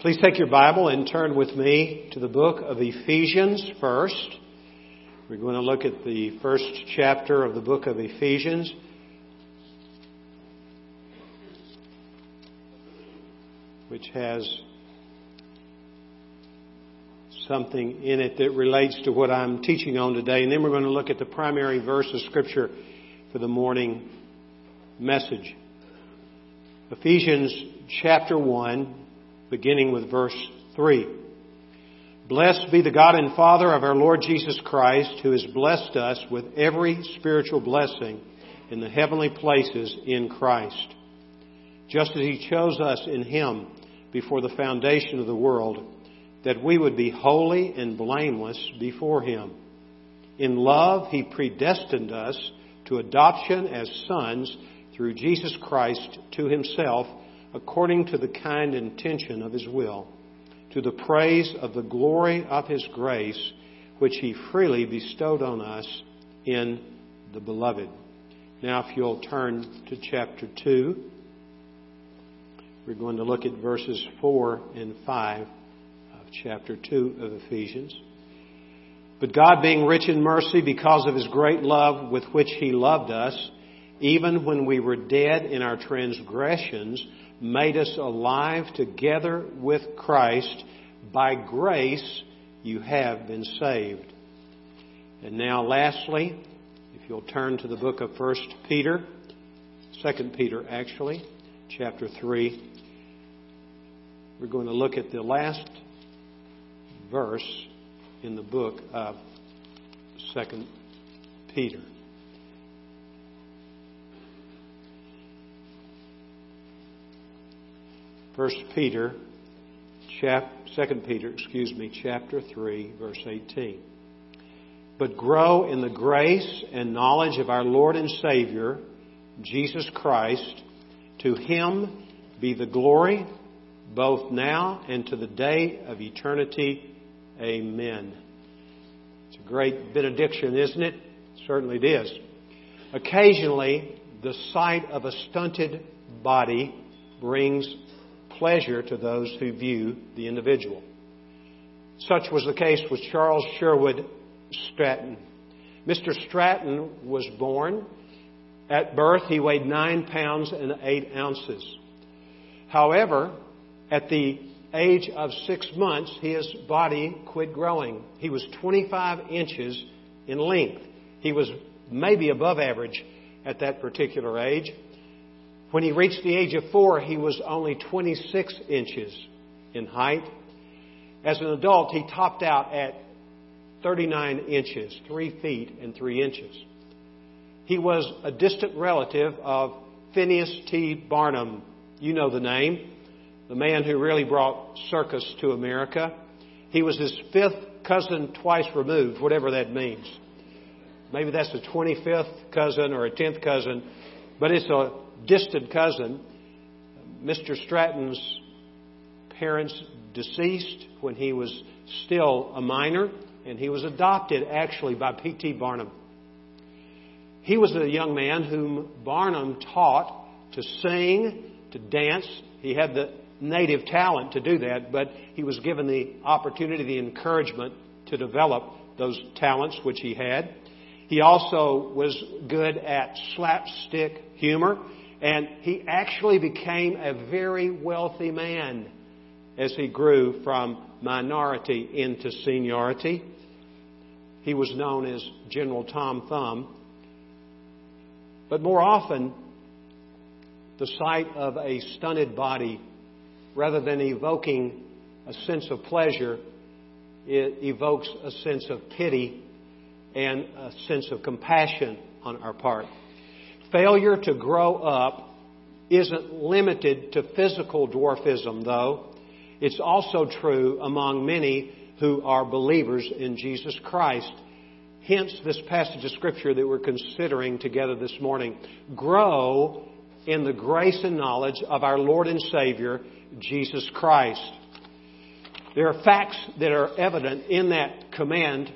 Please take your Bible and turn with me to the book of Ephesians first. We're going to look at the first chapter of the book of Ephesians. Which has something in it that relates to what I'm teaching on today. And then we're going to look at the primary verse of Scripture for the morning message. Ephesians chapter 1 beginning with verse 3. Blessed be the God and Father of our Lord Jesus Christ, who has blessed us with every spiritual blessing in the heavenly places in Christ, just as He chose us in Him before the foundation of the world, that we would be holy and blameless before Him. In love, He predestined us to adoption as sons through Jesus Christ to Himself according to the kind intention of His will, to the praise of the glory of His grace, which He freely bestowed on us in the Beloved. Now, if you'll turn to chapter 2, we're going to look at verses 4 and 5 of chapter 2 of Ephesians. But God, being rich in mercy because of His great love with which He loved us, even when we were dead in our transgressions, made us alive together with Christ. By grace you have been saved. And now lastly, if you'll turn to the book of 1 Peter, 2 Peter actually, chapter 3, we're going to look at the last verse in the book of 2 Peter. First Peter, chap, Second Peter, excuse me, chapter three, verse eighteen. But grow in the grace and knowledge of our Lord and Savior, Jesus Christ. To Him be the glory, both now and to the day of eternity. Amen. It's a great benediction, isn't it? Certainly it is. Occasionally, the sight of a stunted body brings pleasure to those who view the individual. Such was the case with Charles Sherwood Stratton. Mr. Stratton was born. At birth, he weighed nine pounds and eight ounces. However, at the age of six months, his body quit growing. He was 25 inches in length. He was maybe above average at that particular age. When he reached the age of four, he was only 26 inches in height. As an adult, he topped out at 39 inches, 3 feet and 3 inches. He was a distant relative of Phineas T. Barnum. You know the name. The man who really brought circus to America. He was his fifth cousin twice removed, whatever that means. Maybe that's a 25th cousin or a 10th cousin, but it's a distant cousin. Mr. Stratton's parents deceased when he was still a minor, and he was adopted actually by P.T. Barnum. He was a young man whom Barnum taught to sing, to dance. He had the native talent to do that, but he was given the opportunity, the encouragement to develop those talents which he had. He also was good at slapstick humor. And he actually became a very wealthy man as he grew from minority into seniority. He was known as General Tom Thumb. But more often, the sight of a stunted body, rather than evoking a sense of pleasure, it evokes a sense of pity and a sense of compassion on our part. Failure to grow up isn't limited to physical dwarfism, though. It's also true among many who are believers in Jesus Christ. Hence, this passage of Scripture that we're considering together this morning. Grow in the grace and knowledge of our Lord and Savior, Jesus Christ. There are facts that are evident in that command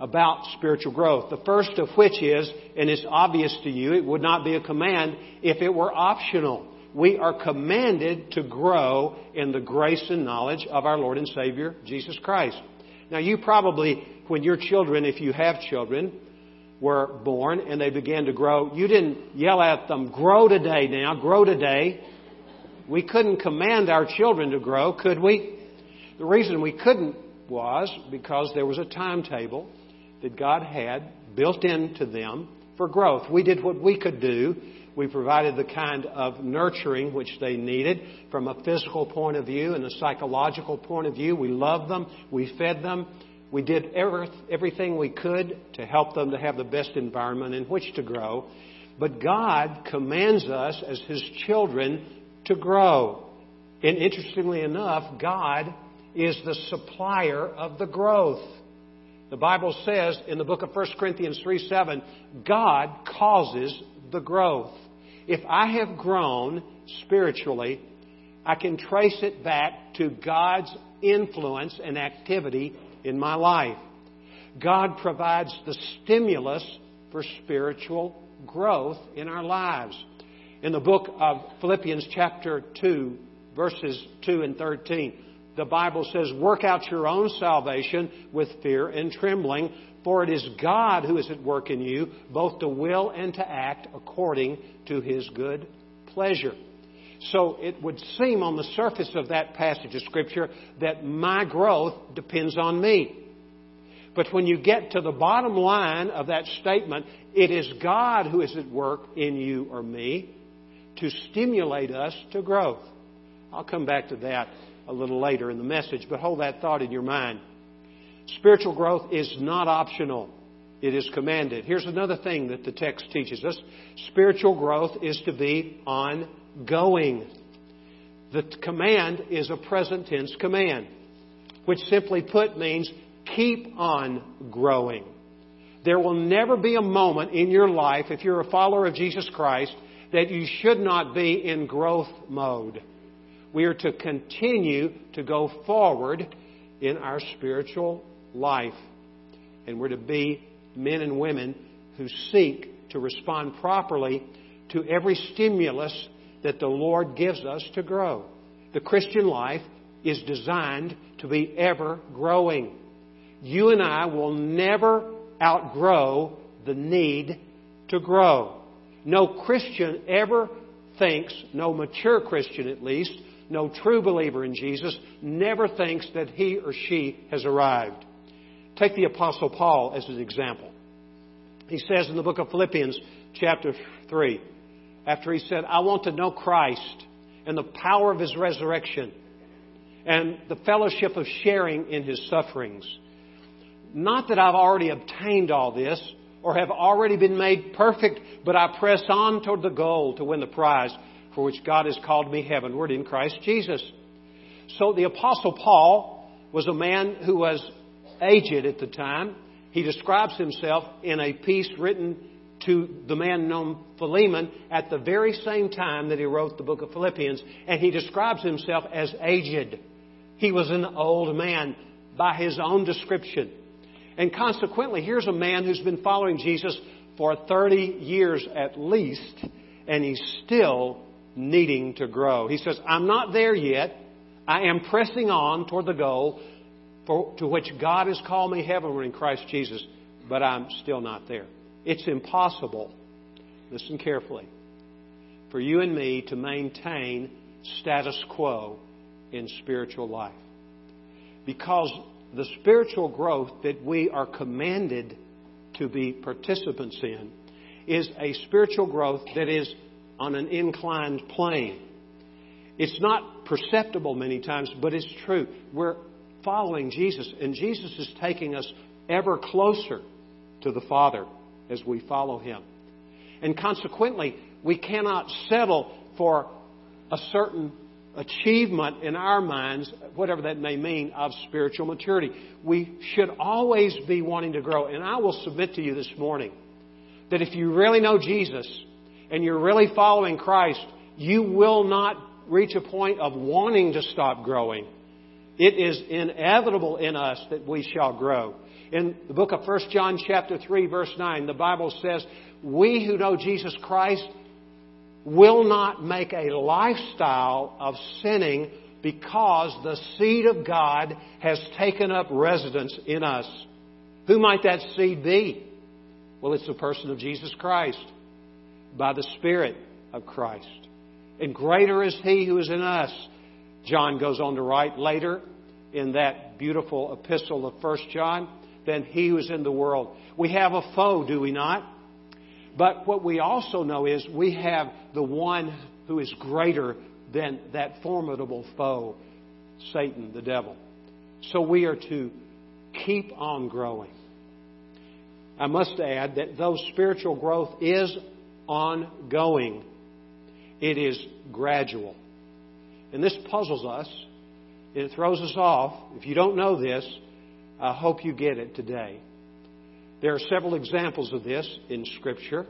about spiritual growth. The first of which is, and it's obvious to you, it would not be a command if it were optional. We are commanded to grow in the grace and knowledge of our Lord and Savior, Jesus Christ. Now, you probably, when your children, if you have children, were born and they began to grow, you didn't yell at them, grow today now, grow today. We couldn't command our children to grow, could we? The reason we couldn't was because there was a timetable that God had built into them for growth. We did what we could do. We provided the kind of nurturing which they needed from a physical point of view and a psychological point of view. We loved them. We fed them. We did everything we could to help them to have the best environment in which to grow. But God commands us as His children to grow. And interestingly enough, God is the supplier of the growth. The Bible says in the book of 1 Corinthians 3 7, God causes the growth. If I have grown spiritually, I can trace it back to God's influence and activity in my life. God provides the stimulus for spiritual growth in our lives. In the book of Philippians, chapter 2, verses 2 and 13, the Bible says, Work out your own salvation with fear and trembling, for it is God who is at work in you, both to will and to act according to his good pleasure. So it would seem on the surface of that passage of Scripture that my growth depends on me. But when you get to the bottom line of that statement, it is God who is at work in you or me to stimulate us to growth. I'll come back to that a little later in the message, but hold that thought in your mind. Spiritual growth is not optional. It is commanded. Here's another thing that the text teaches us. Spiritual growth is to be ongoing. The command is a present tense command, which simply put means keep on growing. There will never be a moment in your life, if you're a follower of Jesus Christ, that you should not be in growth mode. We are to continue to go forward in our spiritual life. And we're to be men and women who seek to respond properly to every stimulus that the Lord gives us to grow. The Christian life is designed to be ever growing. You and I will never outgrow the need to grow. No Christian ever thinks, no mature Christian at least, no true believer in Jesus, never thinks that he or she has arrived. Take the Apostle Paul as an example. He says in the book of Philippians, chapter 3, after he said, I want to know Christ and the power of his resurrection and the fellowship of sharing in his sufferings. Not that I've already obtained all this or have already been made perfect, but I press on toward the goal to win the prize for which God has called me heavenward in Christ Jesus. So the Apostle Paul was a man who was aged at the time. He describes himself in a piece written to the man known Philemon at the very same time that he wrote the book of Philippians, and he describes himself as aged. He was an old man by his own description. And consequently, here's a man who's been following Jesus for 30 years at least, and he's still needing to grow. He says, I'm not there yet. I am pressing on toward the goal for, to which God has called me heavenward in Christ Jesus, but I'm still not there. It's impossible, listen carefully, for you and me to maintain status quo in spiritual life. Because the spiritual growth that we are commanded to be participants in is a spiritual growth that is on an inclined plane. It's not perceptible many times, but it's true. We're following Jesus, and Jesus is taking us ever closer to the Father as we follow Him. And consequently, we cannot settle for a certain achievement in our minds, whatever that may mean, of spiritual maturity. We should always be wanting to grow. And I will submit to you this morning that if you really know Jesus and you're really following Christ, you will not reach a point of wanting to stop growing. It is inevitable in us that we shall grow. In the book of 1 John chapter 3 verse 9, the Bible says, "We who know Jesus Christ will not make a lifestyle of sinning because the seed of God has taken up residence in us. Who might that seed be? Well, it's the person of Jesus Christ by the Spirit of Christ. And greater is He who is in us. John goes on to write later in that beautiful epistle of 1 John, than he who is in the world. We have a foe, do we not? But what we also know is we have the one who is greater than that formidable foe, Satan, the devil. So we are to keep on growing. I must add that though spiritual growth is ongoing, it is gradual. And this puzzles us. It throws us off. If you don't know this, I hope you get it today. There are several examples of this in Scripture.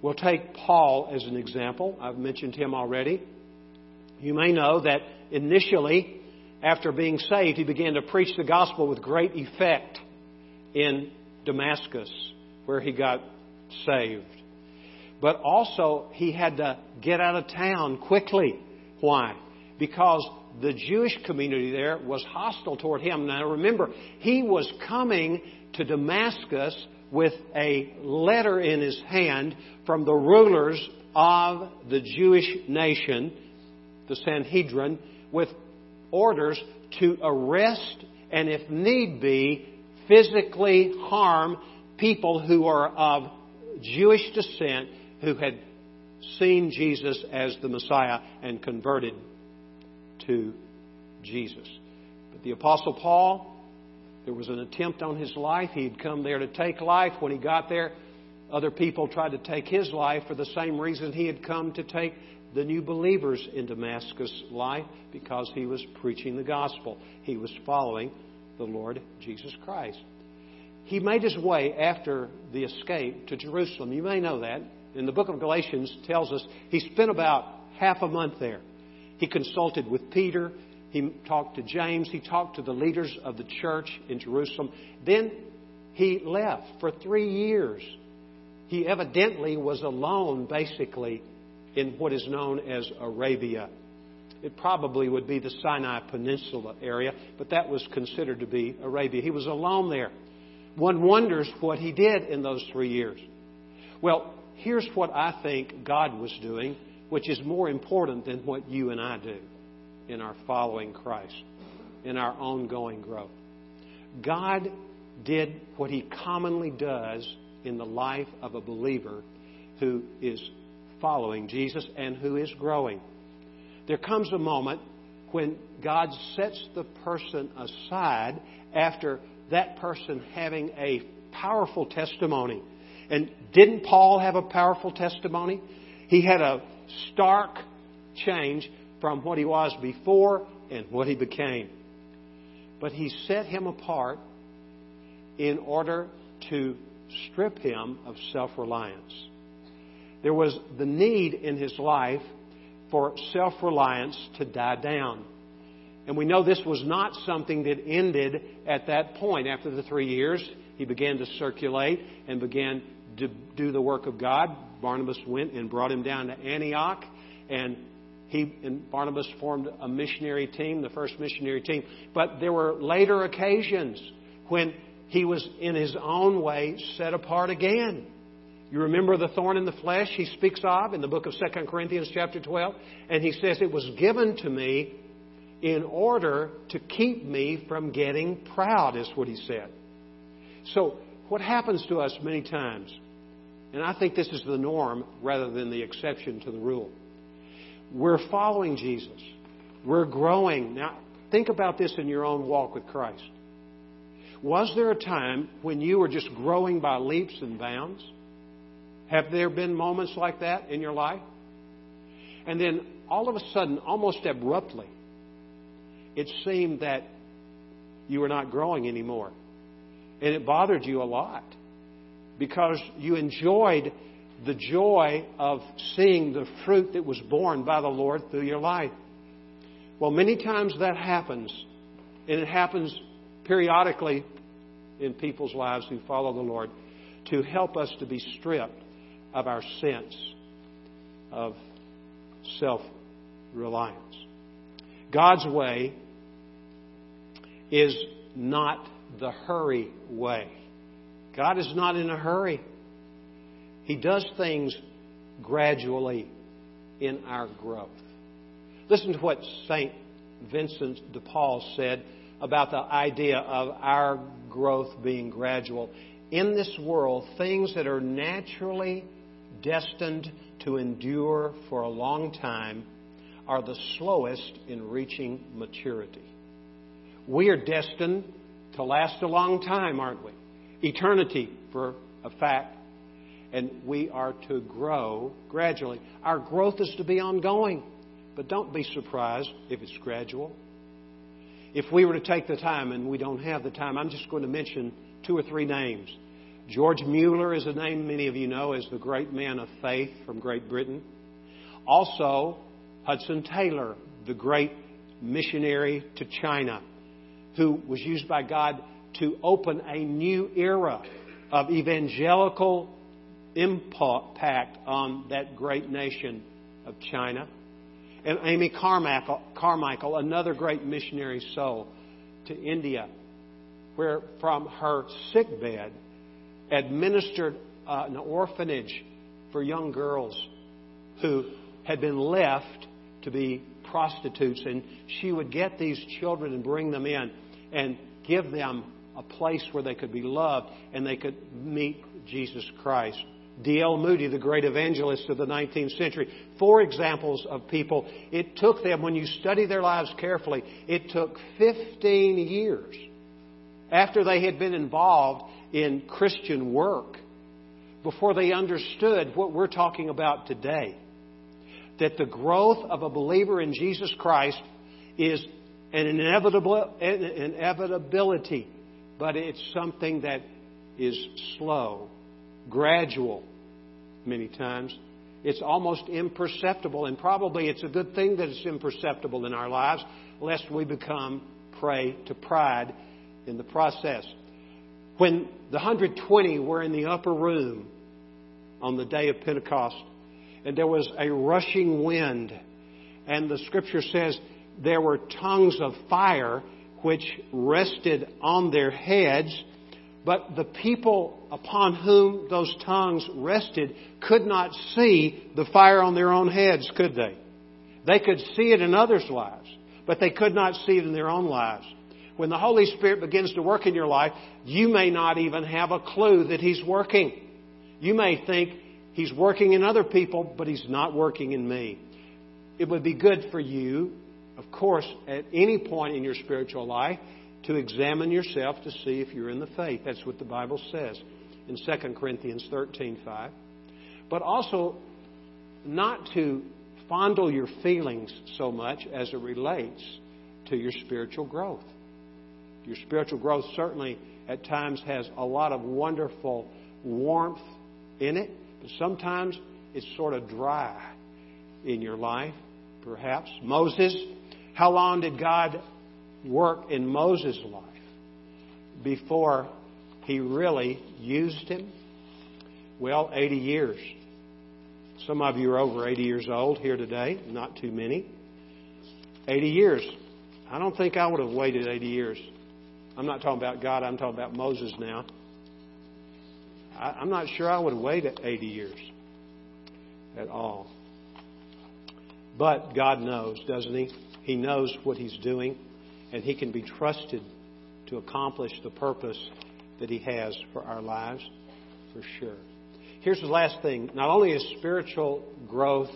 We'll take Paul as an example. I've mentioned him already. You may know that initially, after being saved, he began to preach the gospel with great effect in Damascus, where he got saved. But also, he had to get out of town quickly. Why? Because the Jewish community there was hostile toward him. Now remember, he was coming to Damascus with a letter in his hand from the rulers of the Jewish nation, the Sanhedrin, with orders to arrest and, if need be, physically harm people who are of Jewish descent who had seen Jesus as the Messiah and converted to Jesus. But the Apostle Paul, there was an attempt on his life. He had come there to take life. When he got there, other people tried to take his life for the same reason he had come to take the new believers in Damascus life because he was preaching the gospel. He was following the Lord Jesus Christ. He made his way after the escape to Jerusalem. You may know that. In the book of Galatians tells us he spent about half a month there. He consulted with Peter. He talked to James. He talked to the leaders of the church in Jerusalem. Then he left for three years. He evidently was alone, basically, in what is known as Arabia. It probably would be the Sinai Peninsula area, but that was considered to be Arabia. He was alone there. One wonders what he did in those three years. Well, here's what I think God was doing which is more important than what you and I do in our following Christ, in our ongoing growth. God did what He commonly does in the life of a believer who is following Jesus and who is growing. There comes a moment when God sets the person aside after that person having a powerful testimony. And didn't Paul have a powerful testimony? He had a stark change from what he was before and what he became. But he set him apart in order to strip him of self reliance. There was the need in his life for self reliance to die down. And we know this was not something that ended at that point. After the three years, he began to circulate and began to do the work of God. Barnabas went and brought him down to Antioch, and he and Barnabas formed a missionary team, the first missionary team. But there were later occasions when he was in his own way set apart again. You remember the thorn in the flesh he speaks of in the book of 2 Corinthians chapter 12? And he says, It was given to me in order to keep me from getting proud, is what he said. So, what happens to us many times and I think this is the norm rather than the exception to the rule. We're following Jesus. We're growing. Now, think about this in your own walk with Christ. Was there a time when you were just growing by leaps and bounds? Have there been moments like that in your life? And then all of a sudden, almost abruptly, it seemed that you were not growing anymore. And it bothered you a lot because you enjoyed the joy of seeing the fruit that was borne by the Lord through your life. Well, many times that happens, and it happens periodically in people's lives who follow the Lord to help us to be stripped of our sense of self reliance. God's way is not the hurry way. God is not in a hurry. He does things gradually in our growth. Listen to what St. Vincent de Paul said about the idea of our growth being gradual. In this world, things that are naturally destined to endure for a long time are the slowest in reaching maturity. We are destined to last a long time, aren't we? Eternity, for a fact. And we are to grow gradually. Our growth is to be ongoing. But don't be surprised if it's gradual. If we were to take the time, and we don't have the time, I'm just going to mention two or three names. George Mueller is a name many of you know as the great man of faith from Great Britain. Also, Hudson Taylor, the great missionary to China, who was used by God to open a new era of evangelical impact on that great nation of China. And Amy Carmichael, Carmichael, another great missionary soul to India, where from her sick bed administered uh, an orphanage for young girls who had been left to be prostitutes. And she would get these children and bring them in and give them a place where they could be loved and they could meet Jesus Christ. D.L. Moody, the great evangelist of the 19th century. Four examples of people. It took them, when you study their lives carefully, it took 15 years after they had been involved in Christian work before they understood what we're talking about today. That the growth of a believer in Jesus Christ is an inevitable, inevitability, but it's something that is slow, gradual, many times. It's almost imperceptible, and probably it's a good thing that it's imperceptible in our lives, lest we become prey to pride in the process. When the 120 were in the upper room on the day of Pentecost, and there was a rushing wind, and the scripture says there were tongues of fire which rested on their heads, but the people upon whom those tongues rested could not see the fire on their own heads, could they? They could see it in others' lives, but they could not see it in their own lives. When the Holy Spirit begins to work in your life, you may not even have a clue that He's working. You may think He's working in other people, but He's not working in me. It would be good for you, of course, at any point in your spiritual life, to examine yourself to see if you're in the faith. That's what the Bible says in 2 Corinthians 13:5. But also not to fondle your feelings so much as it relates to your spiritual growth. Your spiritual growth certainly at times has a lot of wonderful warmth in it, but sometimes it's sort of dry in your life, perhaps. Moses, how long did God work in Moses' life before he really used him? Well, 80 years. Some of you are over 80 years old here today, not too many. 80 years. I don't think I would have waited 80 years. I'm not talking about God, I'm talking about Moses now. I, am not sure I would have waited 80 years at all. But God knows, doesn't He? He knows what He's doing and He can be trusted to accomplish the purpose that He has for our lives, for sure. Here's the last thing. Not only is spiritual growth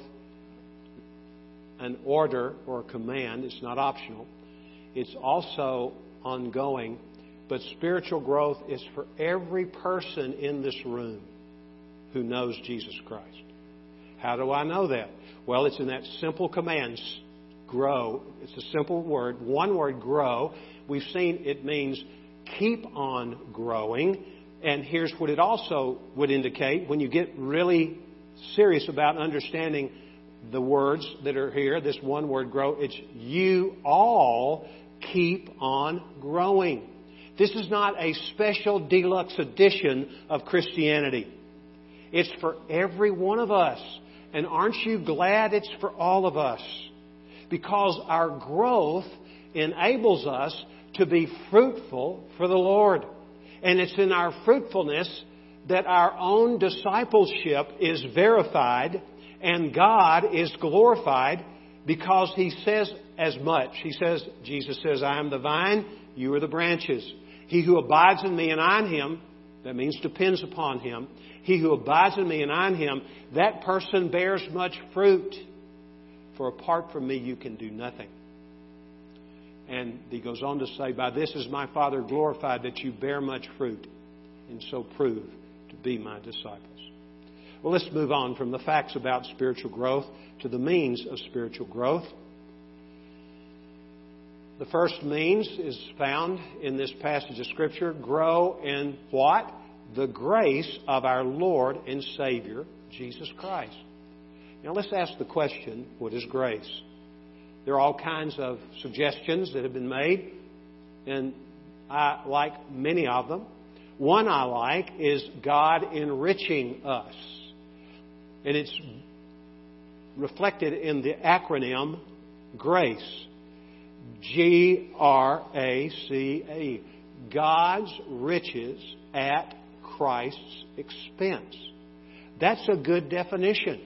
an order or a command, it's not optional, it's also ongoing, but spiritual growth is for every person in this room who knows Jesus Christ. How do I know that? Well, it's in that simple command grow. It's a simple word, one word, grow. We've seen it means keep on growing. And here's what it also would indicate when you get really serious about understanding the words that are here, this one word grow, it's you all keep on growing. This is not a special deluxe edition of Christianity. It's for every one of us And aren't you glad it's for all of us? Because our growth enables us to be fruitful for the Lord. And it's in our fruitfulness that our own discipleship is verified and God is glorified because He says as much. He says, Jesus says, I am the vine, you are the branches. He who abides in me and I in him, that means depends upon him. He who abides in me and I in him, that person bears much fruit. For apart from me, you can do nothing. And he goes on to say, By this is my Father glorified that you bear much fruit, and so prove to be my disciples. Well, let's move on from the facts about spiritual growth to the means of spiritual growth. The first means is found in this passage of Scripture grow in what? The grace of our Lord and Savior, Jesus Christ. Now let's ask the question what is grace? There are all kinds of suggestions that have been made, and I like many of them. One I like is God enriching us. And it's reflected in the acronym GRACE. G R A C A. God's riches at Christ's expense. That's a good definition.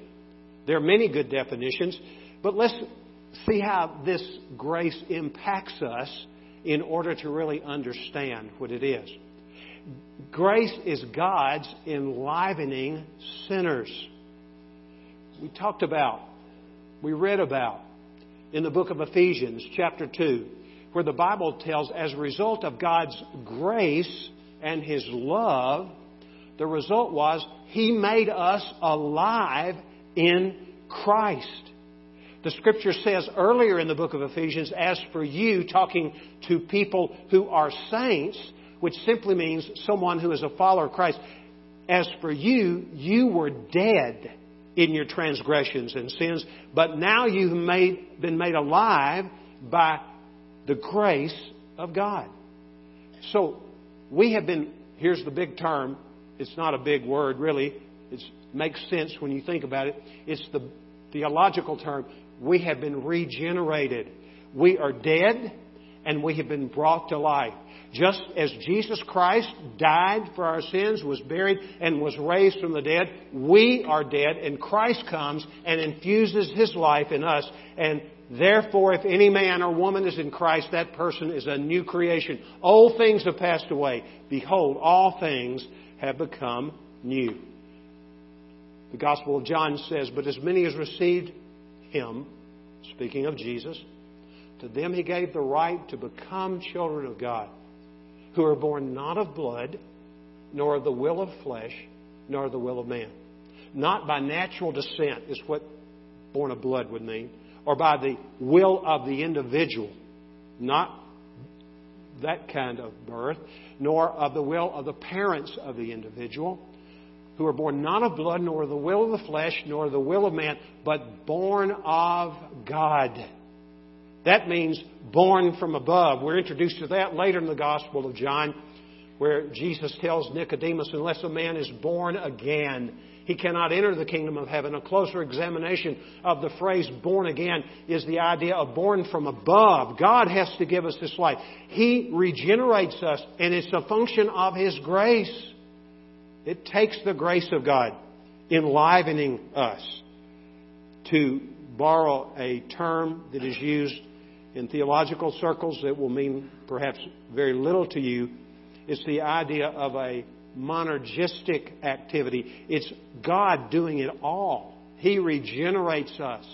There are many good definitions, but let's see how this grace impacts us in order to really understand what it is. Grace is God's enlivening sinners. We talked about, we read about in the book of Ephesians, chapter 2, where the Bible tells, as a result of God's grace and His love, the result was He made us alive in Christ. The scripture says earlier in the book of Ephesians, as for you, talking to people who are saints, which simply means someone who is a follower of Christ, as for you, you were dead in your transgressions and sins, but now you've made, been made alive by the grace of God. So we have been, here's the big term, it's not a big word really, it makes sense when you think about it. It's the theological term. We have been regenerated. We are dead and we have been brought to life. Just as Jesus Christ died for our sins, was buried, and was raised from the dead, we are dead, and Christ comes and infuses His life in us. And therefore, if any man or woman is in Christ, that person is a new creation. Old things have passed away. Behold, all things have become new. The Gospel of John says, But as many as received Him, speaking of Jesus, to them He gave the right to become children of God who are born not of blood, nor of the will of flesh, nor of the will of man. Not by natural descent, is what born of blood would mean, or by the will of the individual. Not that kind of birth, nor of the will of the parents of the individual, who are born not of blood, nor the will of the flesh, nor the will of man, but born of God. That means born from above. We're introduced to that later in the Gospel of John, where Jesus tells Nicodemus, unless a man is born again, he cannot enter the kingdom of heaven. A closer examination of the phrase born again is the idea of born from above. God has to give us this life. He regenerates us, and it's a function of His grace. It takes the grace of God enlivening us. To borrow a term that is used in theological circles that will mean perhaps very little to you. It's the idea of a monergistic activity. It's God doing it all. He regenerates us.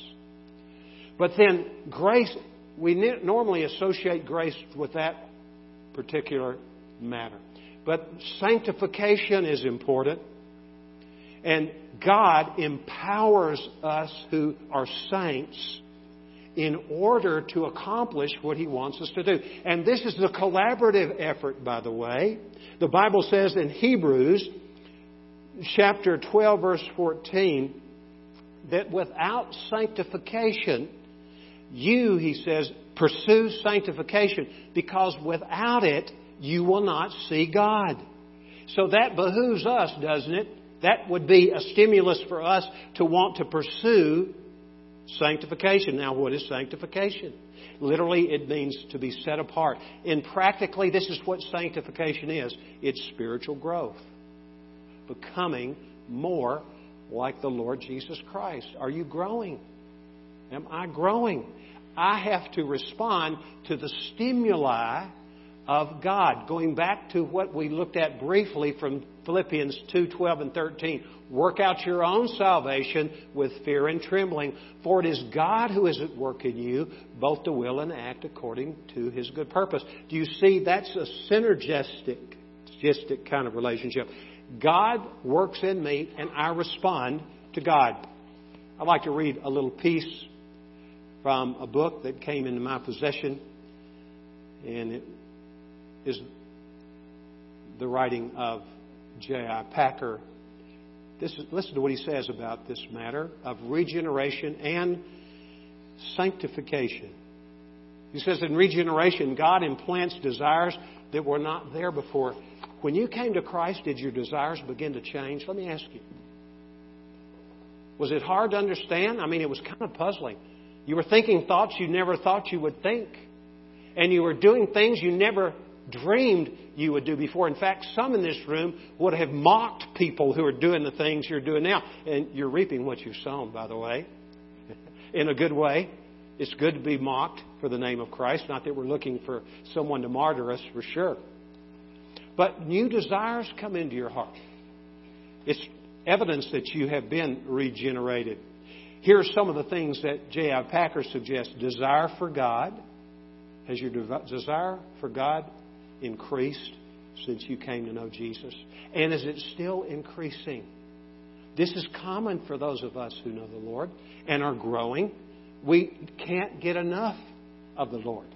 But then grace, we normally associate grace with that particular matter. But sanctification is important. And God empowers us who are saints in order to accomplish what He wants us to do. And this is a collaborative effort, by the way. The Bible says in Hebrews chapter 12, verse 14, that without sanctification, you, he says, pursue sanctification because without it, you will not see God. So that behooves us, doesn't it? that would be a stimulus for us to want to pursue sanctification. Now, what is sanctification? Literally, it means to be set apart. And practically, this is what sanctification is it's spiritual growth, becoming more like the Lord Jesus Christ. Are you growing? Am I growing? I have to respond to the stimuli of God. Going back to what we looked at briefly from Philippians 2 12 and 13. Work out your own salvation with fear and trembling, for it is God who is at work in you, both to will and act according to his good purpose. Do you see that's a synergistic kind of relationship? God works in me, and I respond to God. I'd like to read a little piece from a book that came into my possession, and it is the writing of J.I. Packer. This is, listen to what he says about this matter of regeneration and sanctification. He says in regeneration, God implants desires that were not there before. When you came to Christ, did your desires begin to change? Let me ask you. Was it hard to understand? I mean, it was kind of puzzling. You were thinking thoughts you never thought you would think. And you were doing things you never dreamed you would do before. In fact, some in this room would have mocked people who are doing the things you're doing now. And you're reaping what you've sown, by the way, in a good way. It's good to be mocked for the name of Christ. Not that we're looking for someone to martyr us, for sure. But new desires come into your heart. It's evidence that you have been regenerated. Here are some of the things that J.I. Packer suggests desire for God. Has your desire for God increased since you came to know Jesus? And is it still increasing? This is common for those of us who know the Lord and are growing. We can't get enough of the Lord.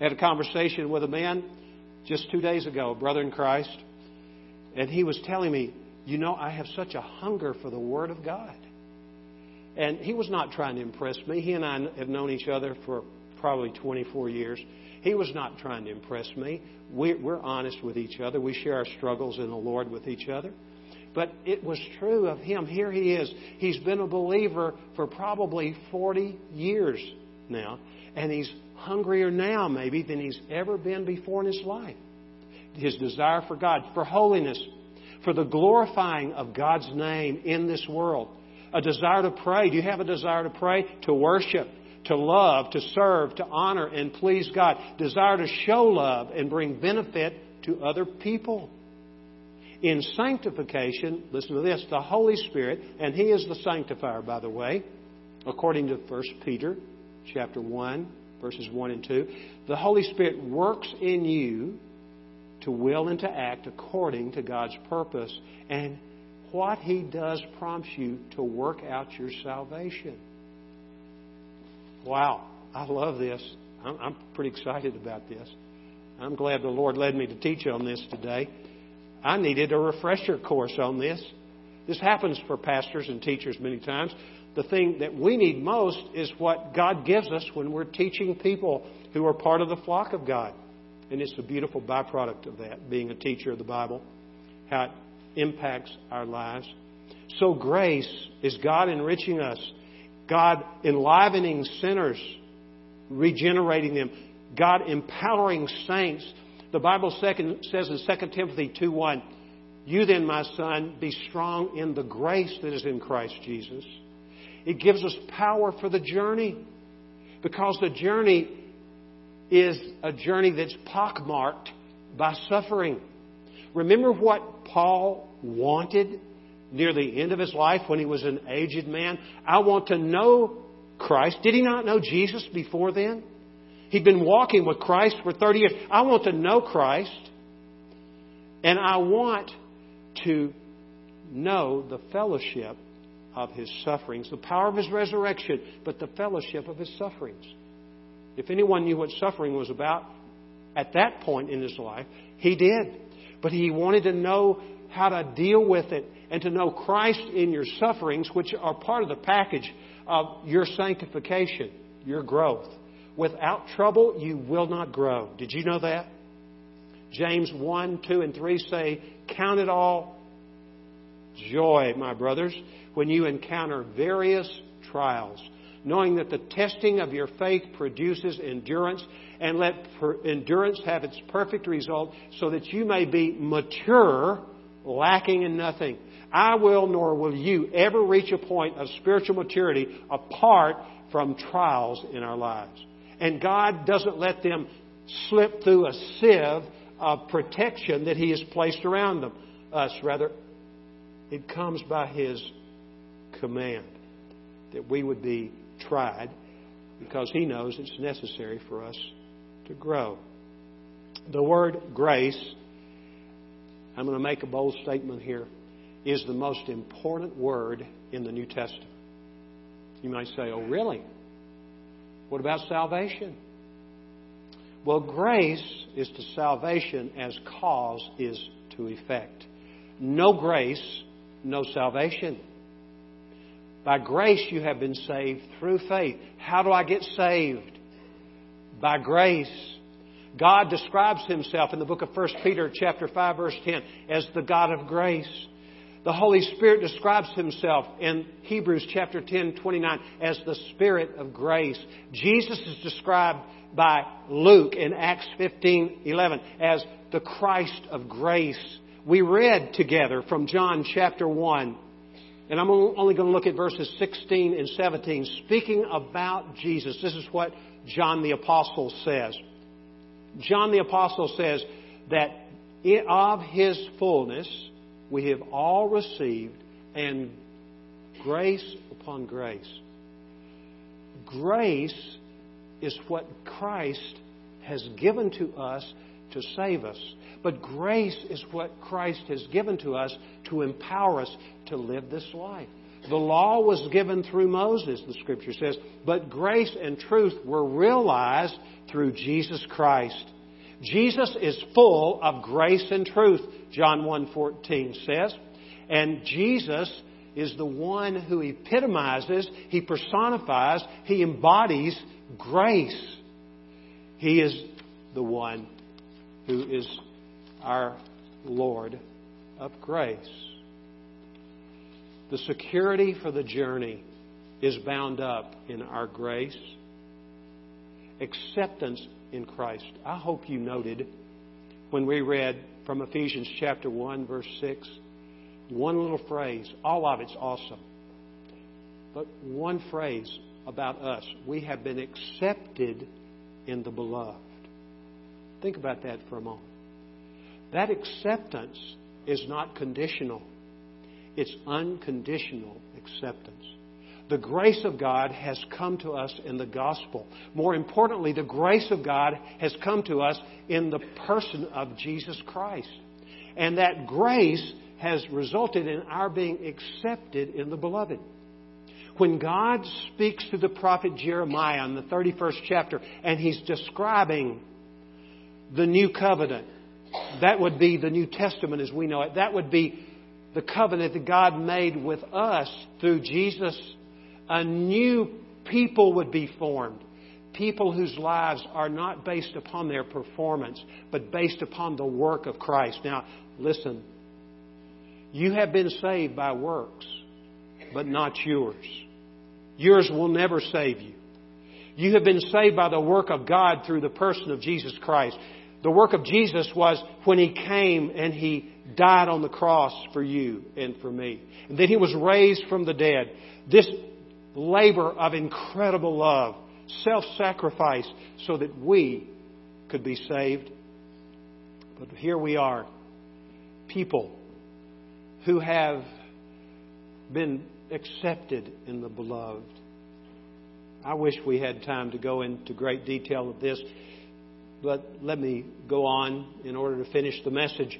I had a conversation with a man just two days ago, a brother in Christ, and he was telling me, You know, I have such a hunger for the Word of God. And he was not trying to impress me. He and I have known each other for probably 24 years. He was not trying to impress me. We're honest with each other. We share our struggles in the Lord with each other. But it was true of him. Here he is. He's been a believer for probably 40 years now. And he's hungrier now, maybe, than he's ever been before in his life. His desire for God, for holiness, for the glorifying of God's name in this world. A desire to pray. Do you have a desire to pray? To worship to love, to serve, to honor, and please God. Desire to show love and bring benefit to other people. In sanctification, listen to this, the Holy Spirit, and He is the sanctifier, by the way, according to 1 Peter chapter 1, verses 1 and 2. The Holy Spirit works in you to will and to act according to God's purpose. And what He does prompts you to work out your salvation. Wow, I love this. I'm, I'm pretty excited about this. I'm glad the Lord led me to teach on this today. I needed a refresher course on this. This happens for pastors and teachers many times. The thing that we need most is what God gives us when we're teaching people who are part of the flock of God. And it's a beautiful byproduct of that, being a teacher of the Bible, how it impacts our lives. So, grace is God enriching us God enlivening sinners, regenerating them, God empowering saints. The Bible second, says in 2 Timothy 2 1, You then, my son, be strong in the grace that is in Christ Jesus. It gives us power for the journey because the journey is a journey that's pockmarked by suffering. Remember what Paul wanted near the end of his life when he was an aged man. I want to know Christ. Did he not know Jesus before then? He'd been walking with Christ for 30 years. I want to know Christ. And I want to know the fellowship of his sufferings, the power of his resurrection, but the fellowship of his sufferings. If anyone knew what suffering was about at that point in his life, he did. But he wanted to know how to deal with it and to know Christ in your sufferings, which are part of the package of your sanctification, your growth. Without trouble, you will not grow. Did you know that? James 1, 2, and 3 say, Count it all joy, my brothers, when you encounter various trials, knowing that the testing of your faith produces endurance, and let endurance have its perfect result, so that you may be mature, lacking in nothing. I will, nor will you, ever reach a point of spiritual maturity apart from trials in our lives. And God doesn't let them slip through a sieve of protection that He has placed around them. Us, rather, it comes by His command that we would be tried because He knows it's necessary for us to grow. The word grace, I'm going to make a bold statement here, is the most important word in the New Testament. You might say, oh, really? What about salvation? Well, grace is to salvation as cause is to effect. No grace, no salvation. By grace you have been saved through faith. How do I get saved? By grace. God describes himself in the book of 1 Peter chapter 5 verse 10 as the God of grace. The Holy Spirit describes himself in Hebrews chapter 10, 29 as the Spirit of grace. Jesus is described by Luke in Acts 15, 11 as the Christ of grace. We read together from John chapter 1, and I'm only going to look at verses 16 and 17, speaking about Jesus. This is what John the Apostle says. John the Apostle says that of his fullness, we have all received, and grace upon grace. Grace is what Christ has given to us to save us. But grace is what Christ has given to us to empower us to live this life. The law was given through Moses, the scripture says, but grace and truth were realized through Jesus Christ. Jesus is full of grace and truth, John 1:14 says. And Jesus is the one who epitomizes, he personifies, he embodies grace. He is the one who is our Lord of grace. The security for the journey is bound up in our grace. Acceptance in Christ. I hope you noted when we read from Ephesians chapter 1, verse 6, one little phrase. All of it's awesome. But one phrase about us. We have been accepted in the beloved. Think about that for a moment. That acceptance is not conditional, it's unconditional acceptance. The grace of God has come to us in the gospel. More importantly, the grace of God has come to us in the person of Jesus Christ. And that grace has resulted in our being accepted in the beloved. When God speaks to the prophet Jeremiah in the 31st chapter and he's describing the new covenant, that would be the New Testament as we know it. That would be the covenant that God made with us through Jesus a new people would be formed. People whose lives are not based upon their performance, but based upon the work of Christ. Now, listen. You have been saved by works, but not yours. Yours will never save you. You have been saved by the work of God through the person of Jesus Christ. The work of Jesus was when He came and He died on the cross for you and for me. And then He was raised from the dead. This labor of incredible love, self sacrifice, so that we could be saved. But here we are, people who have been accepted in the beloved. I wish we had time to go into great detail of this, but let me go on in order to finish the message.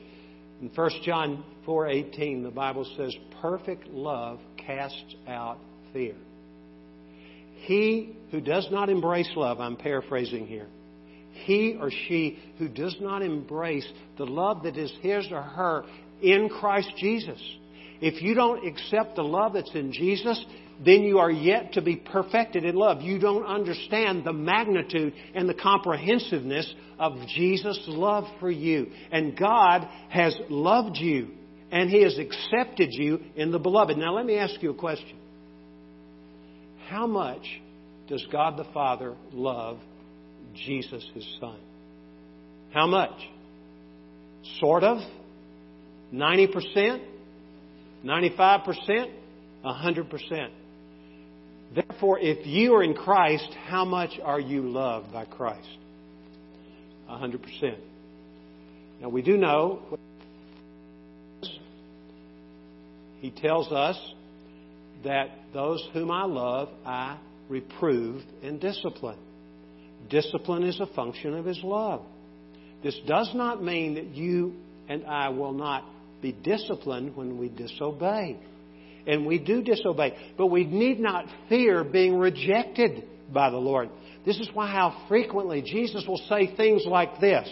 In 1 John 4:18, the Bible says, "Perfect love casts out fear." He who does not embrace love, I'm paraphrasing here, he or she who does not embrace the love that is his or her in Christ Jesus. If you don't accept the love that's in Jesus, then you are yet to be perfected in love. You don't understand the magnitude and the comprehensiveness of Jesus' love for you. And God has loved you And He has accepted you in the beloved. Now, let me ask you a question. How much does God the Father love Jesus, His Son? How much? Sort of? 90%? 95%? 100%. Therefore, if you are in Christ, how much are you loved by Christ? 100%. Now, we do know he tells us that those whom I love, I reprove and discipline. Discipline is a function of his love. This does not mean that you and I will not be disciplined when we disobey. And we do disobey. But we need not fear being rejected by the Lord. This is why how frequently Jesus will say things like this.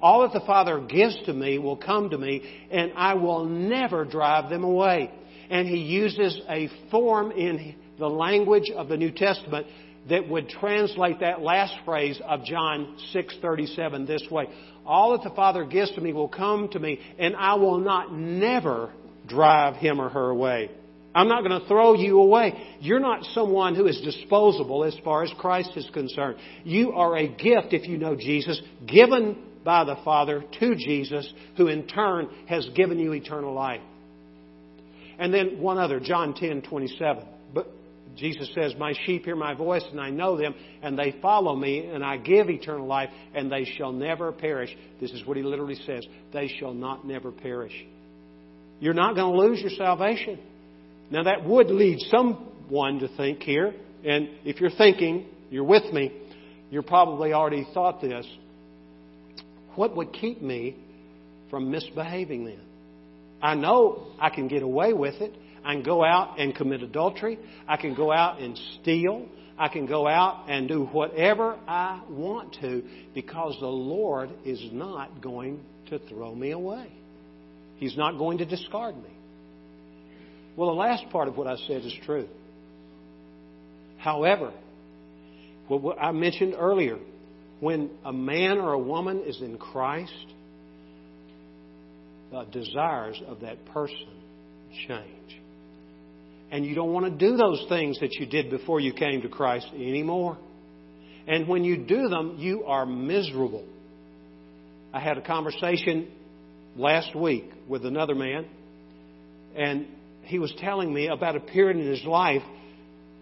All that the Father gives to me will come to me, and I will never drive them away. And he uses a form in the language of the New Testament that would translate that last phrase of John 6:37 this way. All that the Father gives to me will come to me, and I will not never drive him or her away. I'm not going to throw you away. You're not someone who is disposable as far as Christ is concerned. You are a gift, if you know Jesus, given by the Father to Jesus, who in turn has given you eternal life. And then one other, John 10, 27. But Jesus says, My sheep hear my voice, and I know them, and they follow me, and I give eternal life, and they shall never perish. This is what he literally says. They shall not never perish. You're not going to lose your salvation. Now, that would lead someone to think here, and if you're thinking, you're with me, you're probably already thought this. What would keep me from misbehaving then? I know I can get away with it. I can go out and commit adultery. I can go out and steal. I can go out and do whatever I want to because the Lord is not going to throw me away. He's not going to discard me. Well, the last part of what I said is true. However, what I mentioned earlier, when a man or a woman is in Christ, the desires of that person change. And you don't want to do those things that you did before you came to Christ anymore. And when you do them, you are miserable. I had a conversation last week with another man, and he was telling me about a period in his life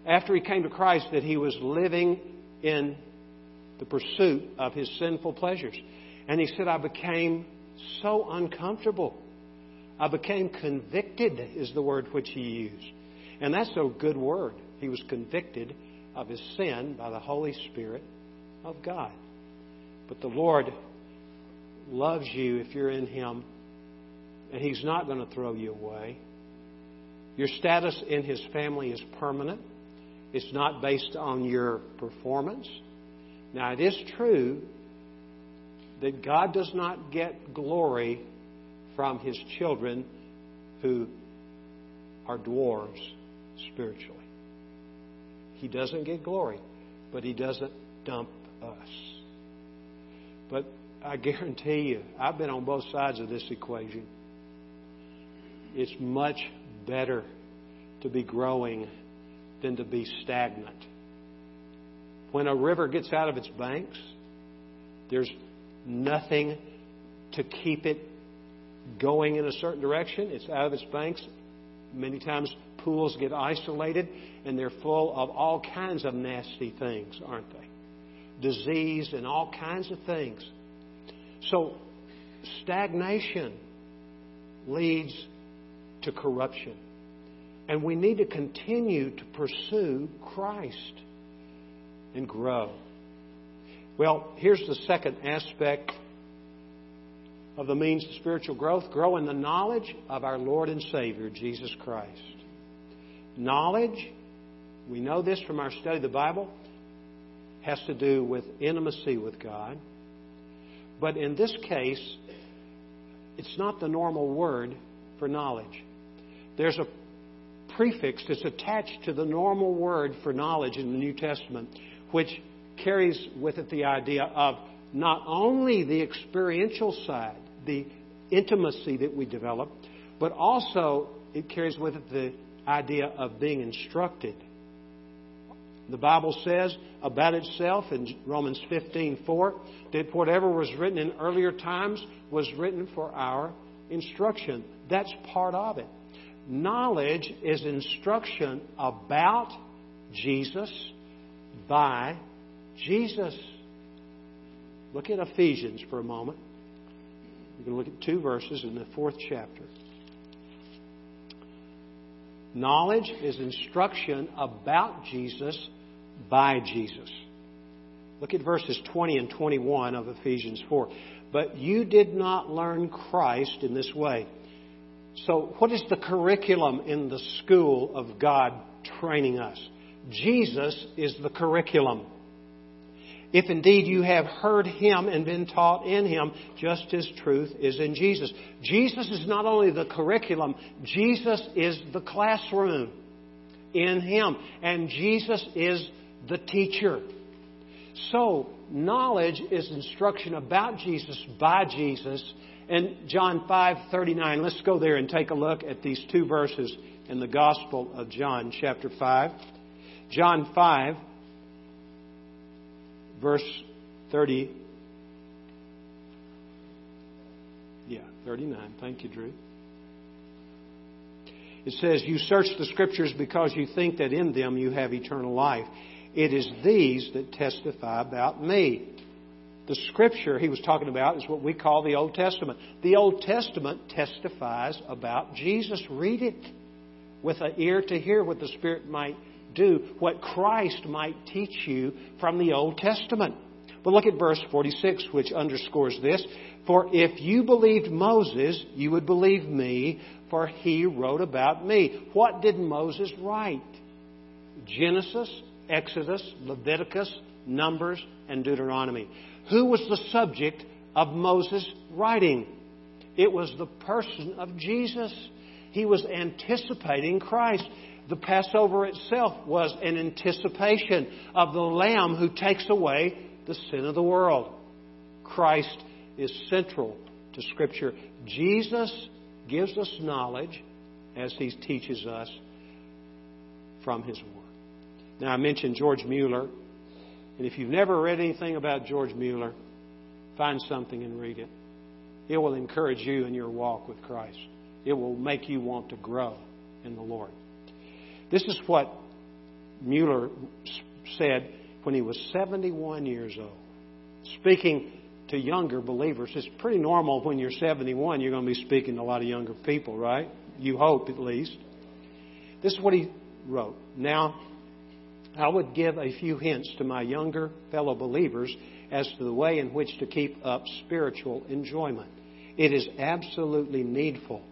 after he came to Christ that he was living in the pursuit of his sinful pleasures. And he said, I became so uncomfortable. I became convicted, is the word which he used. And that's a good word. He was convicted of his sin by the Holy Spirit of God. But the Lord loves you if you're in Him, and He's not going to throw you away. Your status in His family is permanent, it's not based on your performance. Now, it is true that God does not get glory from his children who are dwarves spiritually. He doesn't get glory, but he doesn't dump us. But I guarantee you, I've been on both sides of this equation. It's much better to be growing than to be stagnant. When a river gets out of its banks, there's nothing to keep it going in a certain direction. It's out of its banks. Many times pools get isolated and they're full of all kinds of nasty things, aren't they? Disease and all kinds of things. So, stagnation leads to corruption. And we need to continue to pursue Christ and grow. Well, here's the second aspect of the means to spiritual growth grow in the knowledge of our Lord and Savior, Jesus Christ. Knowledge, we know this from our study of the Bible, has to do with intimacy with God. But in this case, it's not the normal word for knowledge. There's a prefix that's attached to the normal word for knowledge in the New Testament, which carries with it the idea of not only the experiential side, the intimacy that we develop, but also it carries with it the idea of being instructed. The Bible says about itself in Romans 15:4 that whatever was written in earlier times was written for our instruction. That's part of it. Knowledge is instruction about Jesus by Jesus. Look at Ephesians for a moment. Going to look at two verses in the fourth chapter. Knowledge is instruction about Jesus by Jesus. Look at verses 20 and 21 of Ephesians 4. But you did not learn Christ in this way. So, what is the curriculum in the school of God training us? Jesus is the curriculum. If indeed you have heard him and been taught in him, just as truth is in Jesus. Jesus is not only the curriculum, Jesus is the classroom in him. And Jesus is the teacher. So, knowledge is instruction about Jesus by Jesus. And John 5:39, let's go there and take a look at these two verses in the Gospel of John, chapter 5. John 5 verse 30 Yeah, 39. Thank you, Drew. It says, You search the Scriptures because you think that in them you have eternal life. It is these that testify about me. The scripture he was talking about is what we call the Old Testament. The Old Testament testifies about Jesus. Read it with an ear to hear what the Spirit might do, what Christ might teach you from the Old Testament. But look at verse 46, which underscores this. For if you believed Moses, you would believe me, for he wrote about me. What did Moses write? Genesis, Exodus, Leviticus, Numbers, and Deuteronomy. Who was the subject of Moses' writing? It was the person of Jesus. He was anticipating Christ. The Passover itself was an anticipation of the Lamb who takes away the sin of the world. Christ is central to Scripture. Jesus gives us knowledge as He teaches us from His Word. Now, I mentioned George Mueller, and if you've never read anything about George Mueller, find something and read it. It will encourage you in your walk with Christ. It will make you want to grow in the Lord. This is what Mueller said when he was 71 years old. Speaking to younger believers, it's pretty normal when you're 71, you're going to be speaking to a lot of younger people, right? You hope, at least. This is what he wrote. Now, I would give a few hints to my younger fellow believers as to the way in which to keep up spiritual enjoyment. It is absolutely needful.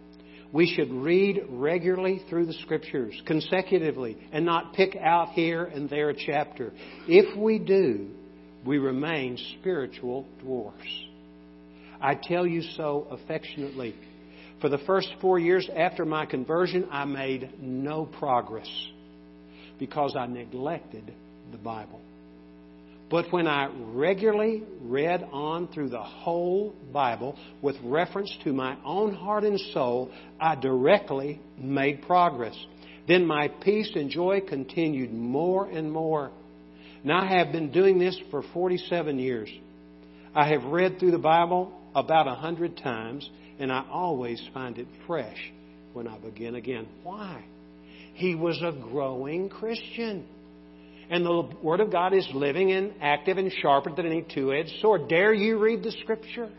We should read regularly through the Scriptures, consecutively, and not pick out here and there a chapter. If we do, we remain spiritual dwarfs. I tell you so affectionately. For the first four years after my conversion, I made no progress because I neglected the Bible. But when I regularly read on through the whole Bible with reference to my own heart and soul, I directly made progress. Then my peace and joy continued more and more. Now I have been doing this for 47 years. I have read through the Bible about a hundred times, and I always find it fresh when I begin again. Why? He was a growing Christian. And the Word of God is living and active and sharper than any two edged sword. Dare you read the Scripture?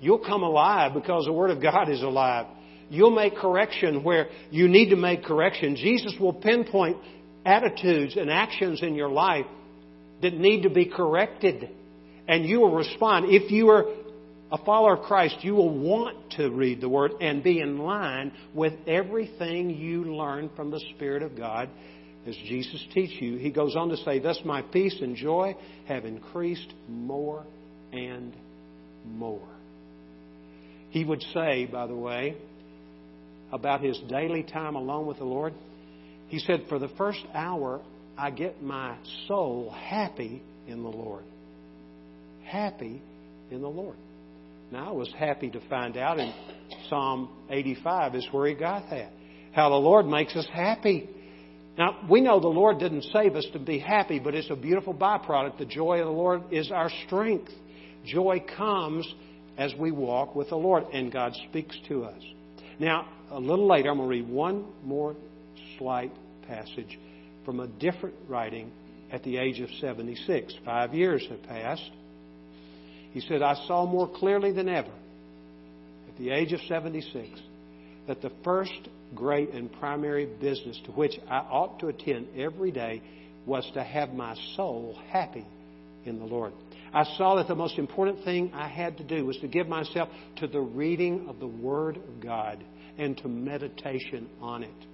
You'll come alive because the Word of God is alive. You'll make correction where you need to make correction. Jesus will pinpoint attitudes and actions in your life that need to be corrected. And you will respond. If you are a follower of Christ, you will want to read the Word and be in line with everything you learn from the Spirit of God as Jesus teach you. He goes on to say, Thus my peace and joy have increased more and more. He would say, by the way, about his daily time alone with the Lord, he said, For the first hour, I get my soul happy in the Lord. Happy in the Lord. Now, I was happy to find out in Psalm 85 is where he got that. How the Lord makes us happy. Now, we know the Lord didn't save us to be happy, but it's a beautiful byproduct. The joy of the Lord is our strength. Joy comes as we walk with the Lord, and God speaks to us. Now, a little later, I'm going to read one more slight passage from a different writing at the age of 76. Five years have passed. He said, I saw more clearly than ever at the age of 76 that the first great and primary business to which I ought to attend every day was to have my soul happy in the Lord. I saw that the most important thing I had to do was to give myself to the reading of the Word of God and to meditation on it.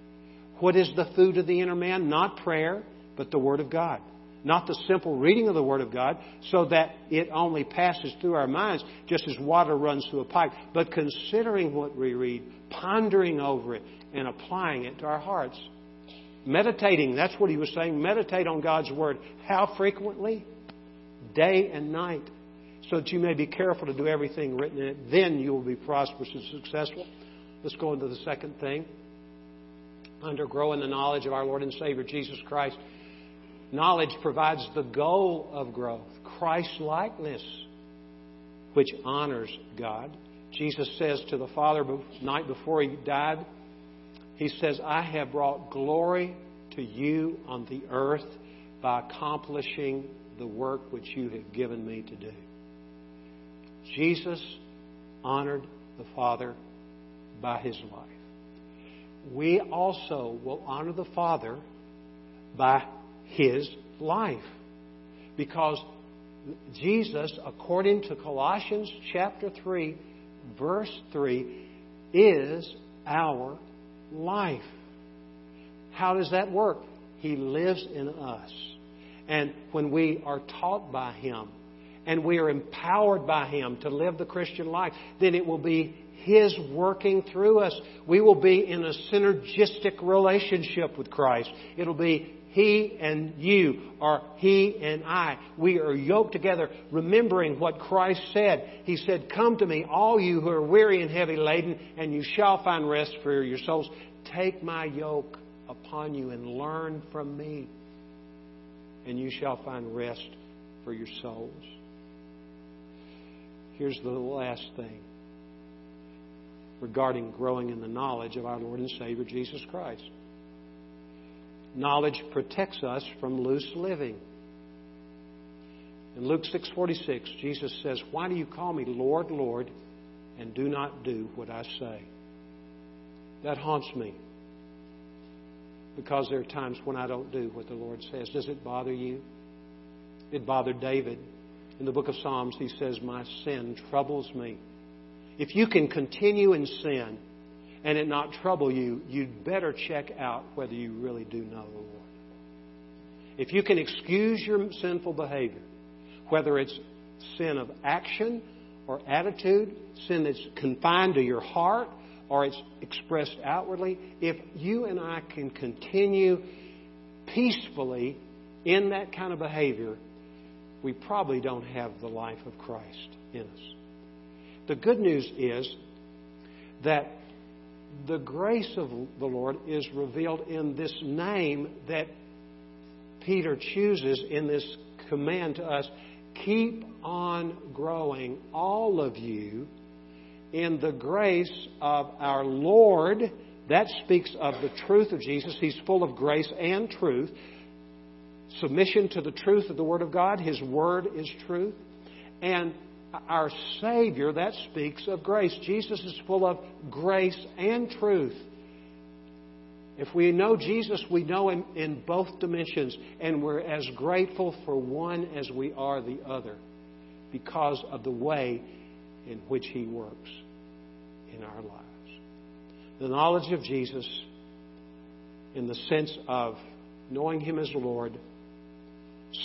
What is the food of the inner man? Not prayer, but the Word of God. Not the simple reading of the Word of God so that it only passes through our minds just as water runs through a pipe, but considering what we read, pondering over it, and applying it to our hearts. Meditating, that's what he was saying. Meditate on God's Word. How frequently? Day and night. So that you may be careful to do everything written in it. Then you will be prosperous and successful. Let's go into the second thing. Under growing the knowledge of our Lord and Savior Jesus Christ. Knowledge provides the goal of growth, Christ likeness, which honors God. Jesus says to the Father night before he died, He says, I have brought glory to you on the earth by accomplishing the work which you have given me to do. Jesus honored the Father by his life. We also will honor the Father by his life. Because Jesus, according to Colossians chapter 3, verse 3, is our life. How does that work? He lives in us. And when we are taught by Him and we are empowered by Him to live the Christian life, then it will be His working through us. We will be in a synergistic relationship with Christ. It'll be he and you, or He and I. We are yoked together, remembering what Christ said. He said, Come to me, all you who are weary and heavy laden, and you shall find rest for your souls. Take my yoke upon you and learn from me, and you shall find rest for your souls. Here's the last thing regarding growing in the knowledge of our Lord and Savior Jesus Christ. Knowledge protects us from loose living. In Luke 6:46, Jesus says, "Why do you call me Lord, Lord, and do not do what I say?" That haunts me. Because there are times when I don't do what the Lord says. Does it bother you? It bothered David. In the book of Psalms, he says, My sin troubles me. If you can continue in sin, and it not trouble you, you'd better check out whether you really do know the Lord. If you can excuse your sinful behavior, whether it's sin of action or attitude, sin that's confined to your heart or it's expressed outwardly, if you and I can continue peacefully in that kind of behavior, we probably don't have the life of Christ in us. The good news is that the grace of the Lord is revealed in this name that Peter chooses in this command to us keep on growing, all of you, in the grace of our Lord. That speaks of the truth of Jesus. He's full of grace and truth. Submission to the truth of the Word of God. His Word is truth. And our Savior, that speaks of grace. Jesus is full of grace and truth. If we know Jesus, we know Him in both dimensions, and we're as grateful for one as we are the other because of the way in which He works in our lives. The knowledge of Jesus, in the sense of knowing Him as Lord,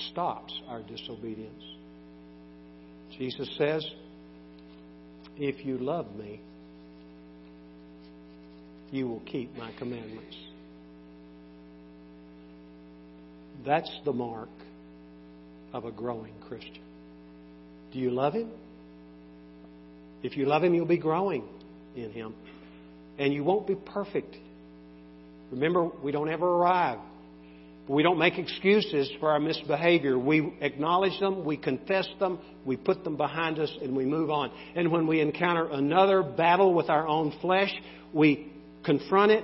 stops our disobedience. Jesus says, If you love me, you will keep my commandments. That's the mark of a growing Christian. Do you love him? If you love him, you'll be growing. in Him. And you won't be perfect. Remember, we don't ever arrive. We don't make excuses for our misbehavior. We acknowledge them, we confess them, we put them behind us, and we move on. And when we encounter another battle with our own flesh, we confront it,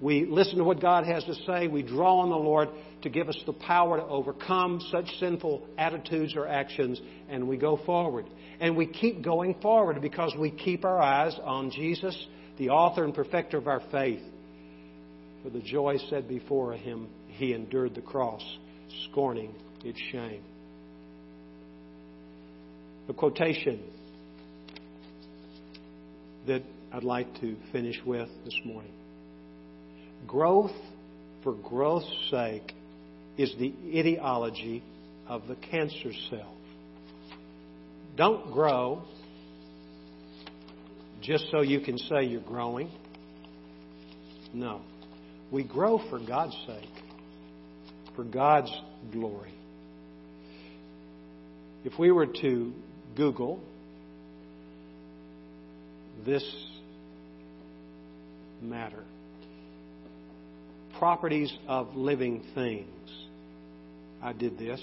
we listen to what God has to say, we draw on the Lord to give us the power to overcome such sinful attitudes or actions, and we go forward. And we keep going forward because we keep our eyes on Jesus, the author and perfecter of our faith. For the joy set before him, he endured the cross, scorning its shame. A quotation that I'd like to finish with this morning. Growth for growth's sake is the ideology of the cancer cell. Don't grow just so you can say you're growing. No. We grow for God's sake, for God's glory. If we were to Google this matter, properties of living things, I did this,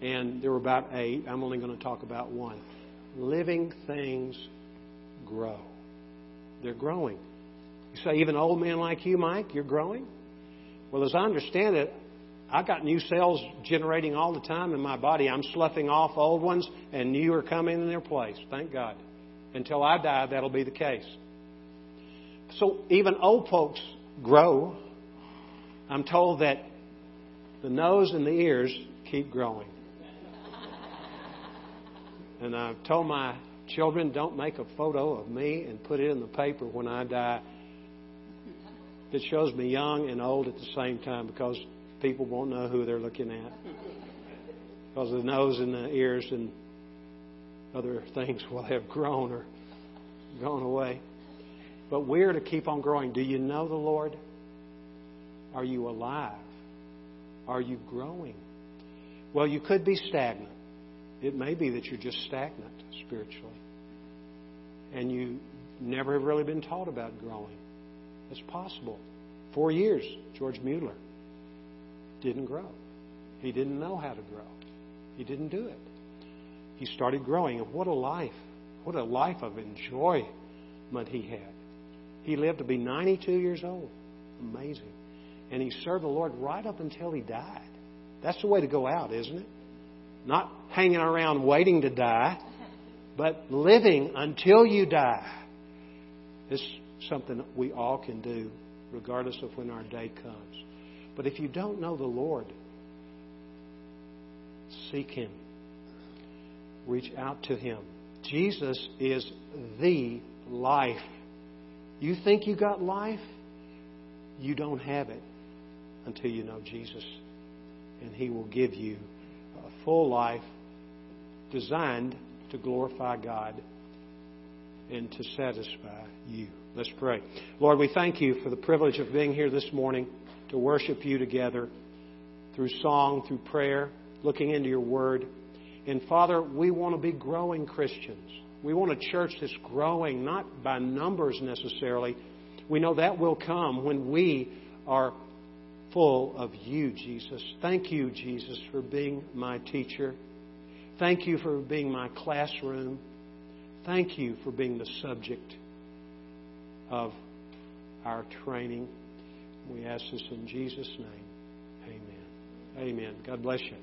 and there were about eight. I'm only going to talk about one. Living things grow. They're growing. You say, even old man like you, Mike, you're growing? Well, as I understand it, I've got new cells generating all the time in my body. I'm sloughing off old ones, and new are coming in their place. Thank God. Until I die, that'll be the case. So even old folks grow. I'm told that the nose and the ears keep growing. And I've told my children, don't make a photo of me and put it in the paper when I die that shows me young and old at the same time because people won't know who they're looking at. Because the nose and the ears and other things will have grown or gone away. But we're to keep on growing. Do you know the Lord? Are you alive? Are you growing? Well, you could be stagnant. It may be that you're just stagnant spiritually. And you never have really been taught about growing. It's possible. Four years, George Mueller didn't grow. He didn't know how to grow. He didn't do it. He started growing. And what a life. What a life of enjoyment he had. He lived to be 92 years old. Amazing. And he served the Lord right up until he died. That's the way to go out, isn't it? Not hanging around waiting to die, but living until you die. It's something we all can do, regardless of when our day comes. But if you don't know the Lord, seek Him. Reach out to Him. Jesus is the life. You think you got life? You don't have it until you know Jesus. And He will give you a full life designed to glorify God and to satisfy you. Let's pray. Lord, we thank you for the privilege of being here this morning to worship you together through song, through prayer, looking into your word. And Father, we want to be growing Christians. We want a church that's growing, not by numbers necessarily. We know that will come when we are full of you, Jesus. Thank you, Jesus, for being my teacher. Thank you for being my classroom. Thank you for being the subject of our training. We ask this in Jesus' name. Amen. Amen. God bless you.